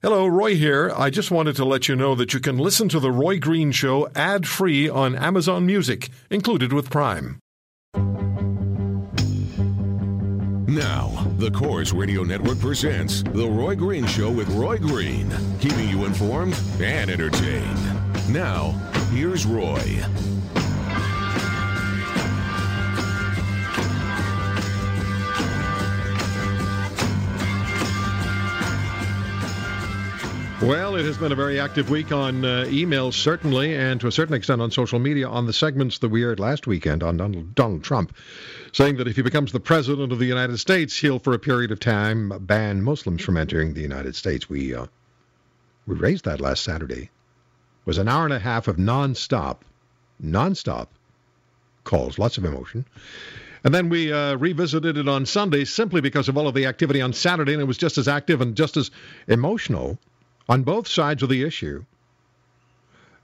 Hello, Roy here. I just wanted to let you know that you can listen to The Roy Green Show ad free on Amazon Music, included with Prime. Now, the Corus Radio Network presents The Roy Green Show with Roy Green, keeping you informed and entertained. Now, here's Roy. Well, it has been a very active week on uh, emails, certainly, and to a certain extent on social media on the segments that we aired last weekend on Donald, Donald Trump, saying that if he becomes the president of the United States, he'll, for a period of time, ban Muslims from entering the United States. We uh, we raised that last Saturday. It was an hour and a half of nonstop, nonstop calls, lots of emotion. And then we uh, revisited it on Sunday simply because of all of the activity on Saturday, and it was just as active and just as emotional on both sides of the issue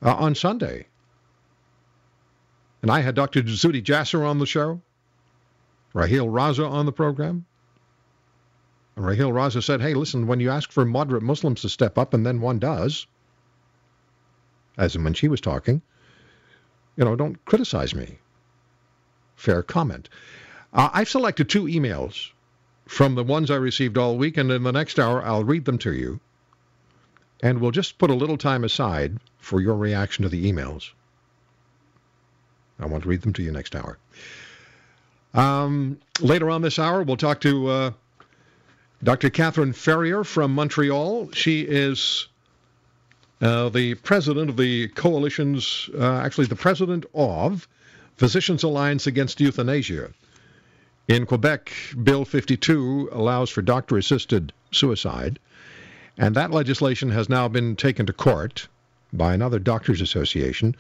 uh, on Sunday. And I had Dr. Zuhdi Jasser on the show, Raheel Raza on the program. And Raheel Raza said, hey, listen, when you ask for moderate Muslims to step up, and then one does, as in when she was talking, you know, don't criticize me. Fair comment. Uh, I've selected two emails from the ones I received all week, and in the next hour, I'll read them to you. And we'll just put a little time aside for your reaction to the emails. I want to read them to you next hour. Um, later on this hour, we'll talk to uh, Dr. Catherine Ferrier from Montreal. She is uh, the president of the coalition's, uh, actually, the president of Physicians Alliance Against Euthanasia. In Quebec, Bill 52 allows for doctor assisted suicide. And that legislation has now been taken to court by another doctors' association.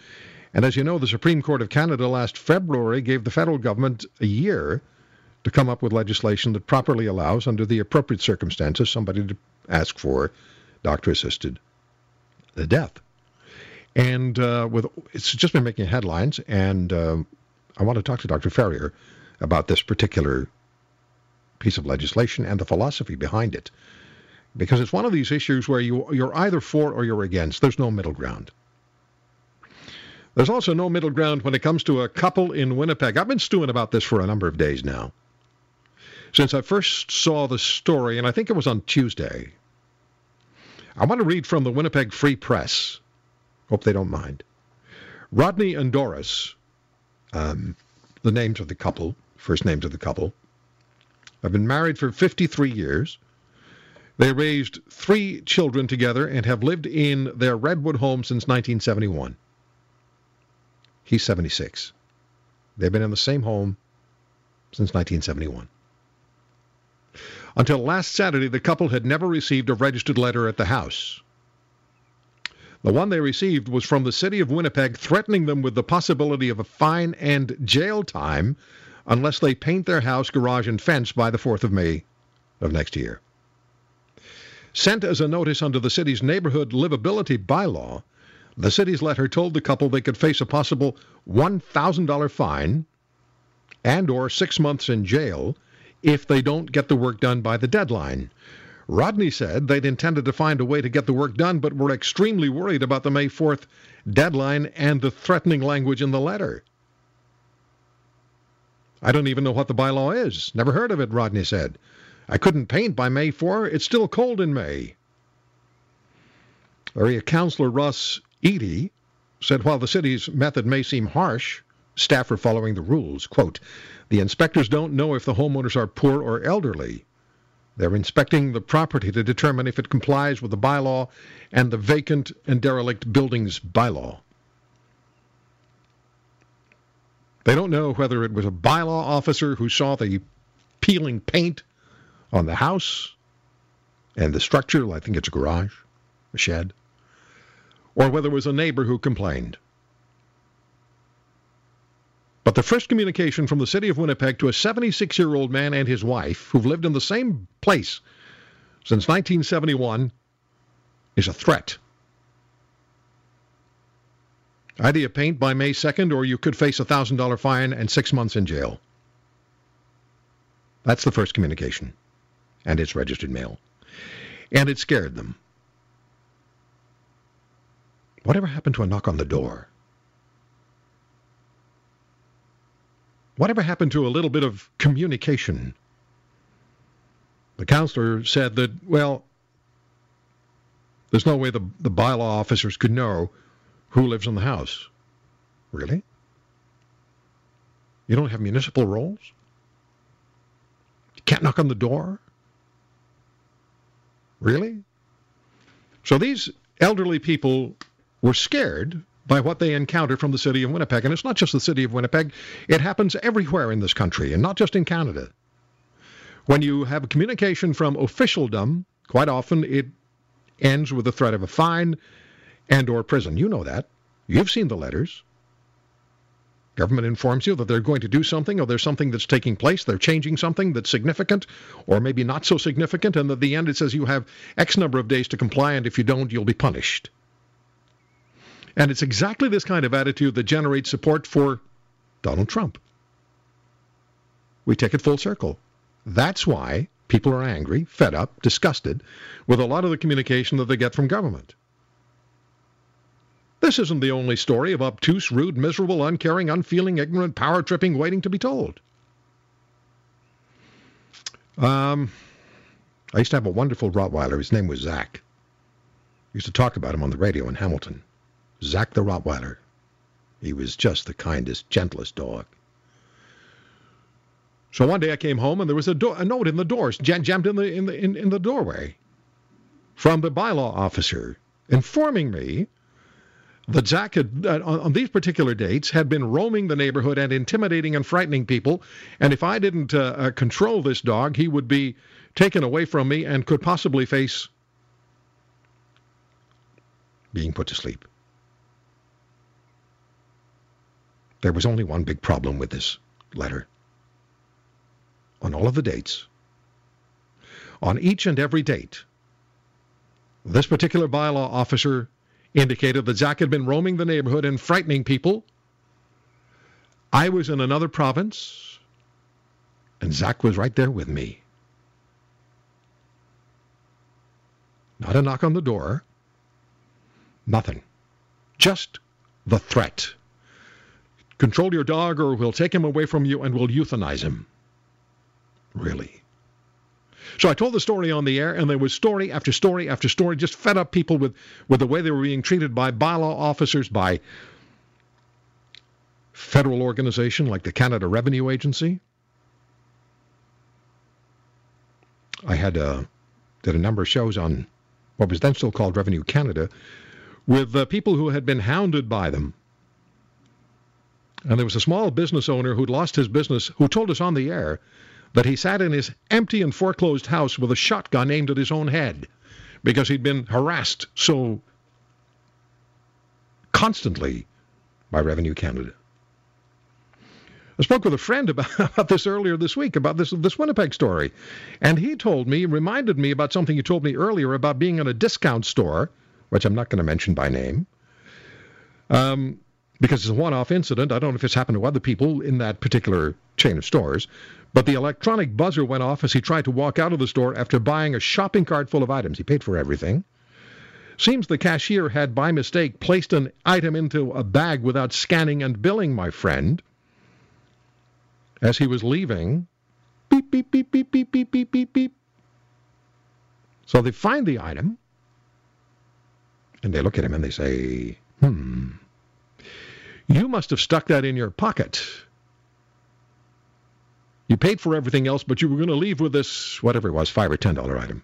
And as you know, the Supreme Court of Canada last February gave the federal government a year to come up with legislation that properly allows, under the appropriate circumstances, somebody to ask for doctor assisted death. And uh, with it's just been making headlines, and uh, I want to talk to Dr. Ferrier about this particular piece of legislation and the philosophy behind it because it's one of these issues where you, you're either for or you're against. There's no middle ground. There's also no middle ground when it comes to a couple in Winnipeg. I've been stewing about this for a number of days now. Since I first saw the story, and I think it was on Tuesday. I want to read from the Winnipeg Free Press. Hope they don't mind. Rodney and Doris, um, the names of the couple, first names of the couple, have been married for 53 years. They raised three children together and have lived in their Redwood home since 1971. He's 76. They've been in the same home since 1971. Until last Saturday, the couple had never received a registered letter at the house. The one they received was from the city of Winnipeg threatening them with the possibility of a fine and jail time unless they paint their house, garage, and fence by the 4th of May of next year. Sent as a notice under the city's neighborhood livability bylaw, the city's letter told the couple they could face a possible $1,000 fine and or 6 months in jail if they don't get the work done by the deadline. Rodney said they'd intended to find a way to get the work done, but were extremely worried about the May 4th deadline and the threatening language in the letter. I don't even know what the bylaw is. Never heard of it, Rodney said. I couldn't paint by May 4. It's still cold in May. Area Councillor Ross Eadie said while the city's method may seem harsh, staff are following the rules. Quote, the inspectors don't know if the homeowners are poor or elderly. They're inspecting the property to determine if it complies with the bylaw and the vacant and derelict buildings bylaw. They don't know whether it was a bylaw officer who saw the peeling paint on the house and the structure, I think it's a garage, a shed, or whether it was a neighbor who complained. But the first communication from the city of Winnipeg to a 76 year old man and his wife, who've lived in the same place since 1971, is a threat. Either you paint by May 2nd or you could face a $1,000 fine and six months in jail. That's the first communication and it's registered mail. And it scared them. Whatever happened to a knock on the door? Whatever happened to a little bit of communication? The councillor said that, well, there's no way the, the bylaw officers could know who lives in the house. Really? You don't have municipal rolls? You can't knock on the door? Really? So these elderly people were scared by what they encounter from the city of Winnipeg. And it's not just the city of Winnipeg, it happens everywhere in this country, and not just in Canada. When you have communication from officialdom, quite often it ends with the threat of a fine and or prison. You know that. You've seen the letters. Government informs you that they're going to do something or there's something that's taking place, they're changing something that's significant or maybe not so significant, and at the end it says you have X number of days to comply, and if you don't, you'll be punished. And it's exactly this kind of attitude that generates support for Donald Trump. We take it full circle. That's why people are angry, fed up, disgusted with a lot of the communication that they get from government. This isn't the only story of obtuse, rude, miserable, uncaring, unfeeling, ignorant, power tripping waiting to be told. Um, I used to have a wonderful Rottweiler. His name was Zach. I used to talk about him on the radio in Hamilton. Zach the Rottweiler. He was just the kindest, gentlest dog. So one day I came home and there was a, do- a note in the doors, jam- jammed in the in the in, in the doorway, from the bylaw officer informing me that Jack had, uh, on, on, these particular dates, had been roaming the neighborhood and intimidating and frightening people. And if I didn't uh, uh, control this dog, he would be taken away from me and could possibly face being put to sleep. There was only one big problem with this letter. On all of the dates, on each and every date, this particular bylaw officer indicated that Zach had been roaming the neighborhood and frightening people. I was in another province, and Zach was right there with me. Not a knock on the door. Nothing. Just the threat. Control your dog or we'll take him away from you and we'll euthanize him. Really? So I told the story on the air, and there was story after story after story, just fed up people with, with the way they were being treated by bylaw officers, by federal organization like the Canada Revenue Agency. I had uh, did a number of shows on what was then still called Revenue Canada with uh, people who had been hounded by them. And there was a small business owner who'd lost his business who told us on the air that he sat in his empty and foreclosed house with a shotgun aimed at his own head because he'd been harassed so constantly by Revenue Canada. I spoke with a friend about, this earlier this week, about this this Winnipeg story. And he told me, reminded me about something you told me earlier about being in a discount store, which I'm not going to mention by name. Um, because it's a one off incident. I don't know if it's happened to other people in that particular chain of stores. But the electronic buzzer went off as he tried to walk out of the store after buying a shopping cart full of items. He paid for everything. Seems the cashier had by mistake placed an item into a bag without scanning and billing my friend. As he was leaving, beep, beep, beep, beep, beep, beep, beep, beep, beep. So they find the item, and they look at him and they say, hmm, you must have stuck that in your pocket. You paid for everything else, but you were going to leave with this, whatever it was, five or ten dollar item.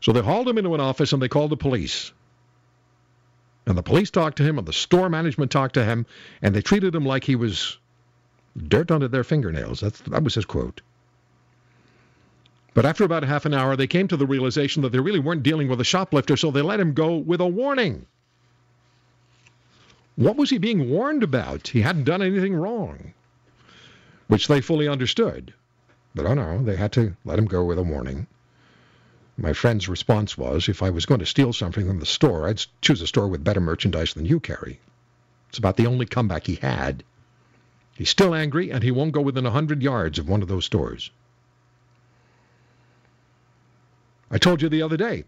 So they hauled him into an office and they called the police. And the police talked to him, and the store management talked to him, and they treated him like he was dirt under their fingernails. That's, that was his quote. But after about half an hour, they came to the realization that they really weren't dealing with a shoplifter, so they let him go with a warning. What was he being warned about? He hadn't done anything wrong, which they fully understood. But oh no, they had to let him go with a warning. My friend's response was, if I was going to steal something from the store, I'd choose a store with better merchandise than you carry. It's about the only comeback he had. He's still angry, and he won't go within a hundred yards of one of those stores. I told you the other day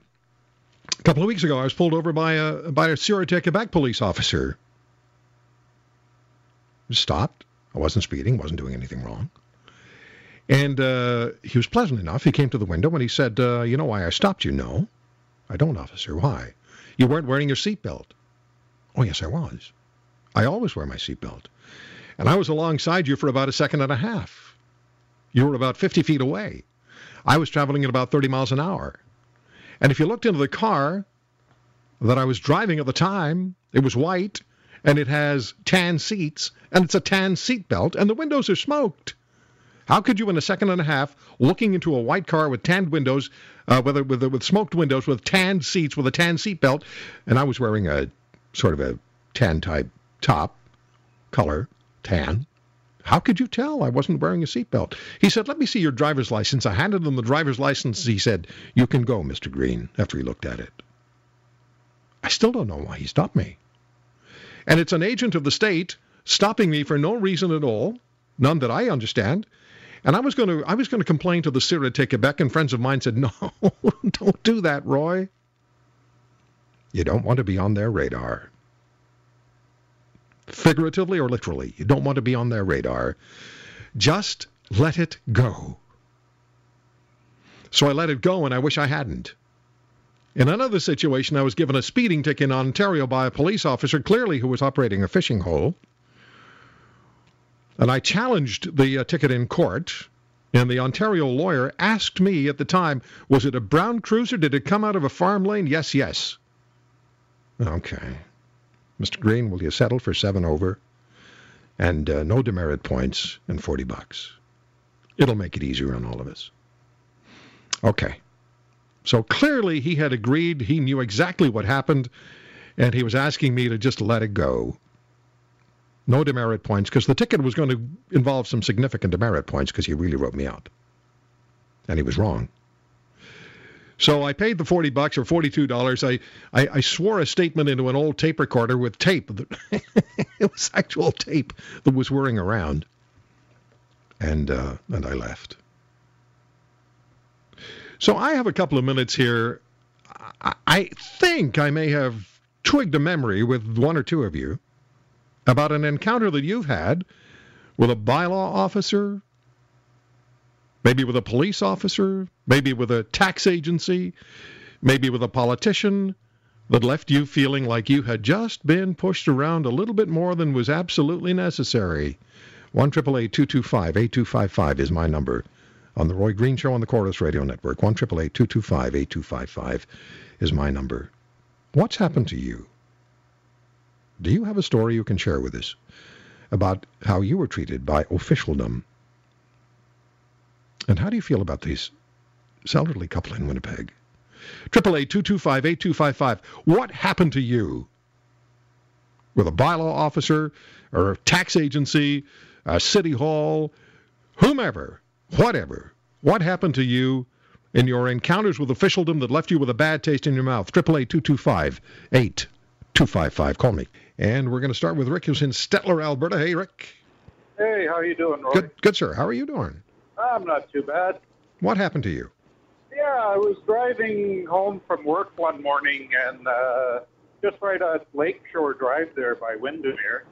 a couple of weeks ago, I was pulled over by a by a Sûreté Quebec police officer. Stopped. I wasn't speeding, wasn't doing anything wrong. And uh, he was pleasant enough. He came to the window and he said, uh, You know why I stopped you? No. I don't, officer. Why? You weren't wearing your seatbelt. Oh, yes, I was. I always wear my seatbelt. And I was alongside you for about a second and a half. You were about 50 feet away. I was traveling at about 30 miles an hour. And if you looked into the car that I was driving at the time, it was white and it has tan seats and it's a tan seat belt and the windows are smoked. How could you, in a second and a half, looking into a white car with tanned windows, uh, with, with, with smoked windows, with tanned seats, with a tan seat belt, and I was wearing a sort of a tan type top, color, tan. How could you tell I wasn't wearing a seatbelt? He said, Let me see your driver's license. I handed him the driver's license. He said, You can go, Mr. Green, after he looked at it. I still don't know why he stopped me. And it's an agent of the state stopping me for no reason at all, none that I understand. And I was going to I was going to complain to the Sûreté Quebec, and friends of mine said, "No, don't do that, Roy. You don't want to be on their radar." Figuratively or literally, you don't want to be on their radar. Just let it go. So I let it go, and I wish I hadn't. In another situation, I was given a speeding ticket in Ontario by a police officer, clearly who was operating a fishing hole. And I challenged the uh, ticket in court. And the Ontario lawyer asked me at the time, was it a brown cruiser? Did it come out of a farm lane? Yes, yes. Okay. Mr. Green, will you settle for seven over? And uh, no demerit points and 40 bucks. It'll make it easier on all of us. Okay. So clearly he had agreed. He knew exactly what happened. And he was asking me to just let it go no demerit points because the ticket was going to involve some significant demerit points because he really wrote me out. And he was wrong. So I paid the 40 bucks or $42. I, I, I swore a statement into an old tape recorder with tape. it was actual tape that was whirring around. And, uh, and I left. So I have a couple of minutes here. I, think I may have twigged a memory with one or two of you about an encounter that you've had with a bylaw officer, maybe with a police officer, maybe with a tax agency, maybe with a politician that left you feeling like you had just been pushed around a little bit more than was absolutely necessary. 1 225 8255 is my number on the Roy Green Show on the Corus Radio Network. 1 225 8255 is my number. What's happened to you? Do you have a story you can share with us about how you were treated by officialdom? And how do you feel about these elderly couple in Winnipeg? Triple eight two two five eight two five five. What happened to you with a bylaw officer or a tax agency, a city hall, whomever, whatever? What happened to you in your encounters with officialdom that left you with a bad taste in your mouth? Triple eight two two five eight two five five. Call me. And we're going to start with Rick, who's in Stettler, Alberta. Hey, Rick. Hey, how are you doing, Roy? Good, good, sir. How are you doing? I'm not too bad. What happened to you? Yeah, I was driving home from work one morning and uh, just right at Lakeshore Drive there by Windermere,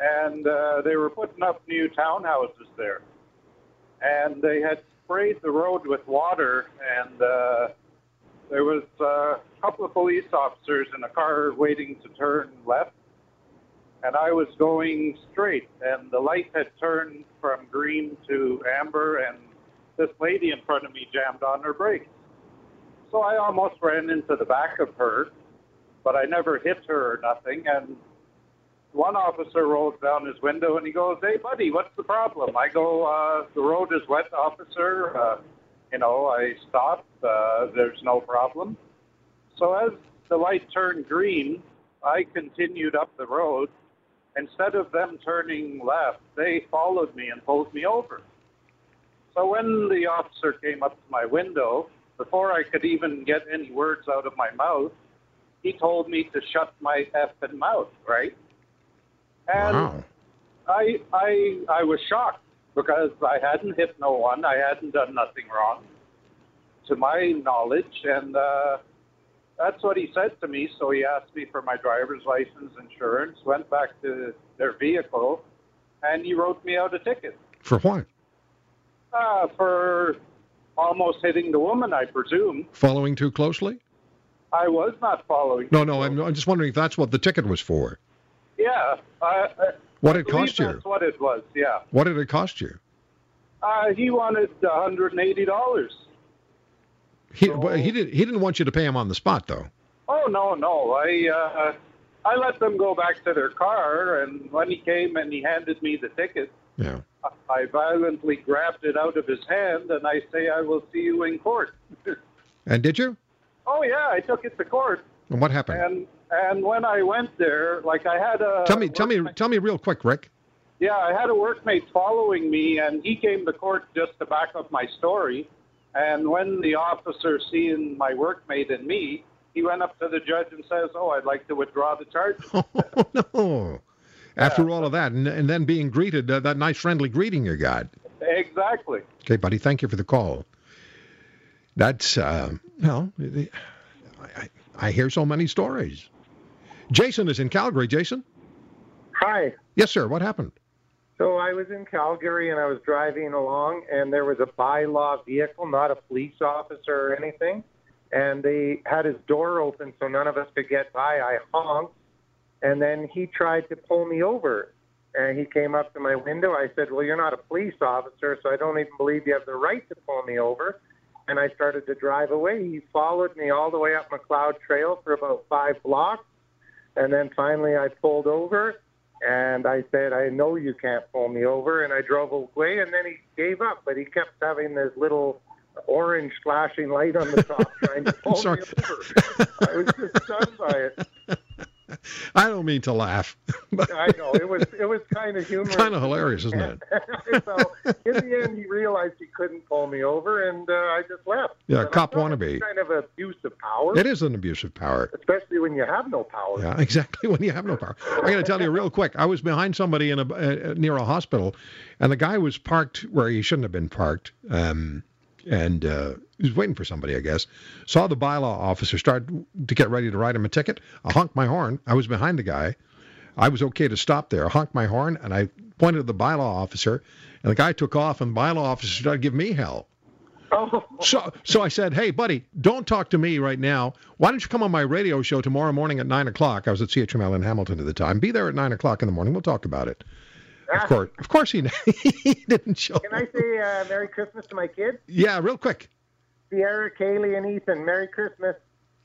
and uh, they were putting up new townhouses there. And they had sprayed the road with water, and uh, there was uh, a couple of police officers in a car waiting to turn left, and I was going straight, and the light had turned from green to amber, and this lady in front of me jammed on her brakes. So I almost ran into the back of her, but I never hit her or nothing. And one officer rolls down his window and he goes, "Hey, buddy, what's the problem?" I go, uh, "The road is wet, officer." Uh, you know, I stopped. Uh, there's no problem. So as the light turned green, I continued up the road. Instead of them turning left, they followed me and pulled me over. So when the officer came up to my window, before I could even get any words out of my mouth, he told me to shut my effing mouth, right? And wow. I I I was shocked because I hadn't hit no one. I hadn't done nothing wrong, to my knowledge. And uh, that's what he said to me. So he asked me for my driver's license, insurance, went back to their vehicle, and he wrote me out a ticket. For what? Uh, for almost hitting the woman, I presume. Following too closely? I was not following. No, no. I'm, I'm just wondering if that's what the ticket was for. Yeah. What did it cost you? That's what it was. Yeah. What did it cost you? Uh, he wanted $180. He, So- well, he did. He didn't want you to pay him on the spot, though. Oh no, no. I uh, I let them go back to their car, and when he came and he handed me the ticket, Yeah. I violently grabbed it out of his hand, and I say, "I will see you in court." And did you? oh yeah, I took it to court, And what happened? and and when I went there, like I had a tell me. Tell me. Tell me real quick, Rick. Yeah, I had a workmate following me, and he came to court just to back up my story. And when the officer seen my workmate and me, he went up to the judge and says, "Oh, I'd like to withdraw the charges." Oh no! After all of that, and, and then being greeted, uh, that nice friendly greeting you got. exactly. Okay, buddy. Thank you for the call. That's uh, well, I, I, I hear so many stories. Jason is in Calgary. Jason. Hi. Yes, sir. What happened? So I was in Calgary and I was driving along, and there was a bylaw vehicle, not a police officer or anything, and they had his door open so none of us could get by. I honked, and then he tried to pull me over. And he came up to my window. I said, Well, you're not a police officer, so I don't even believe you have the right to pull me over. And I started to drive away. He followed me all the way up Macleod Trail for about five blocks. And then finally I pulled over and I said, I know you can't pull me over. And I drove away, and then he gave up, but he kept having this little orange flashing light on the top trying to pull me over. I was just stunned by it. I don't mean to laugh. I know it was it was kind of humorous. kind of hilarious, isn't it? so in the end, he realized he couldn't pull me over, and uh, I just left. Yeah, But cop wannabe. Kind of abuse of power, It is an abuse of power. especially when you have no power. Yeah, exactly. When you have no power, I got to tell you real quick. I was behind somebody in a uh, near a hospital, and the guy was parked where he shouldn't have been parked. Um, and uh, he was waiting for somebody, I guess. Saw the bylaw officer start to get ready to write him a ticket. I honked my horn. I was behind the guy. I was okay to stop there. I honked my horn, and I pointed at the bylaw officer, and the guy took off, and the bylaw officer started giving me hell. Oh, So, so I said, "Hey, buddy, don't talk to me right now. Why don't you come on my radio show tomorrow morning at nine o'clock? I was at CHML in Hamilton at the time. Be there at nine o'clock in the morning. We'll talk about it." Of course, of course, he, he didn't show. can I say uh, Merry Christmas to my kids, Yeah, real quick. Sierra, Kaylee, and Ethan? Merry Christmas.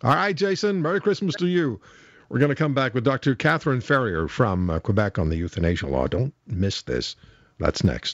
All right, Jason. Merry Christmas to you. We're going to come back with Dr. Catherine Ferrier from uh, Quebec on the euthanasia law. Don't miss this. That's next.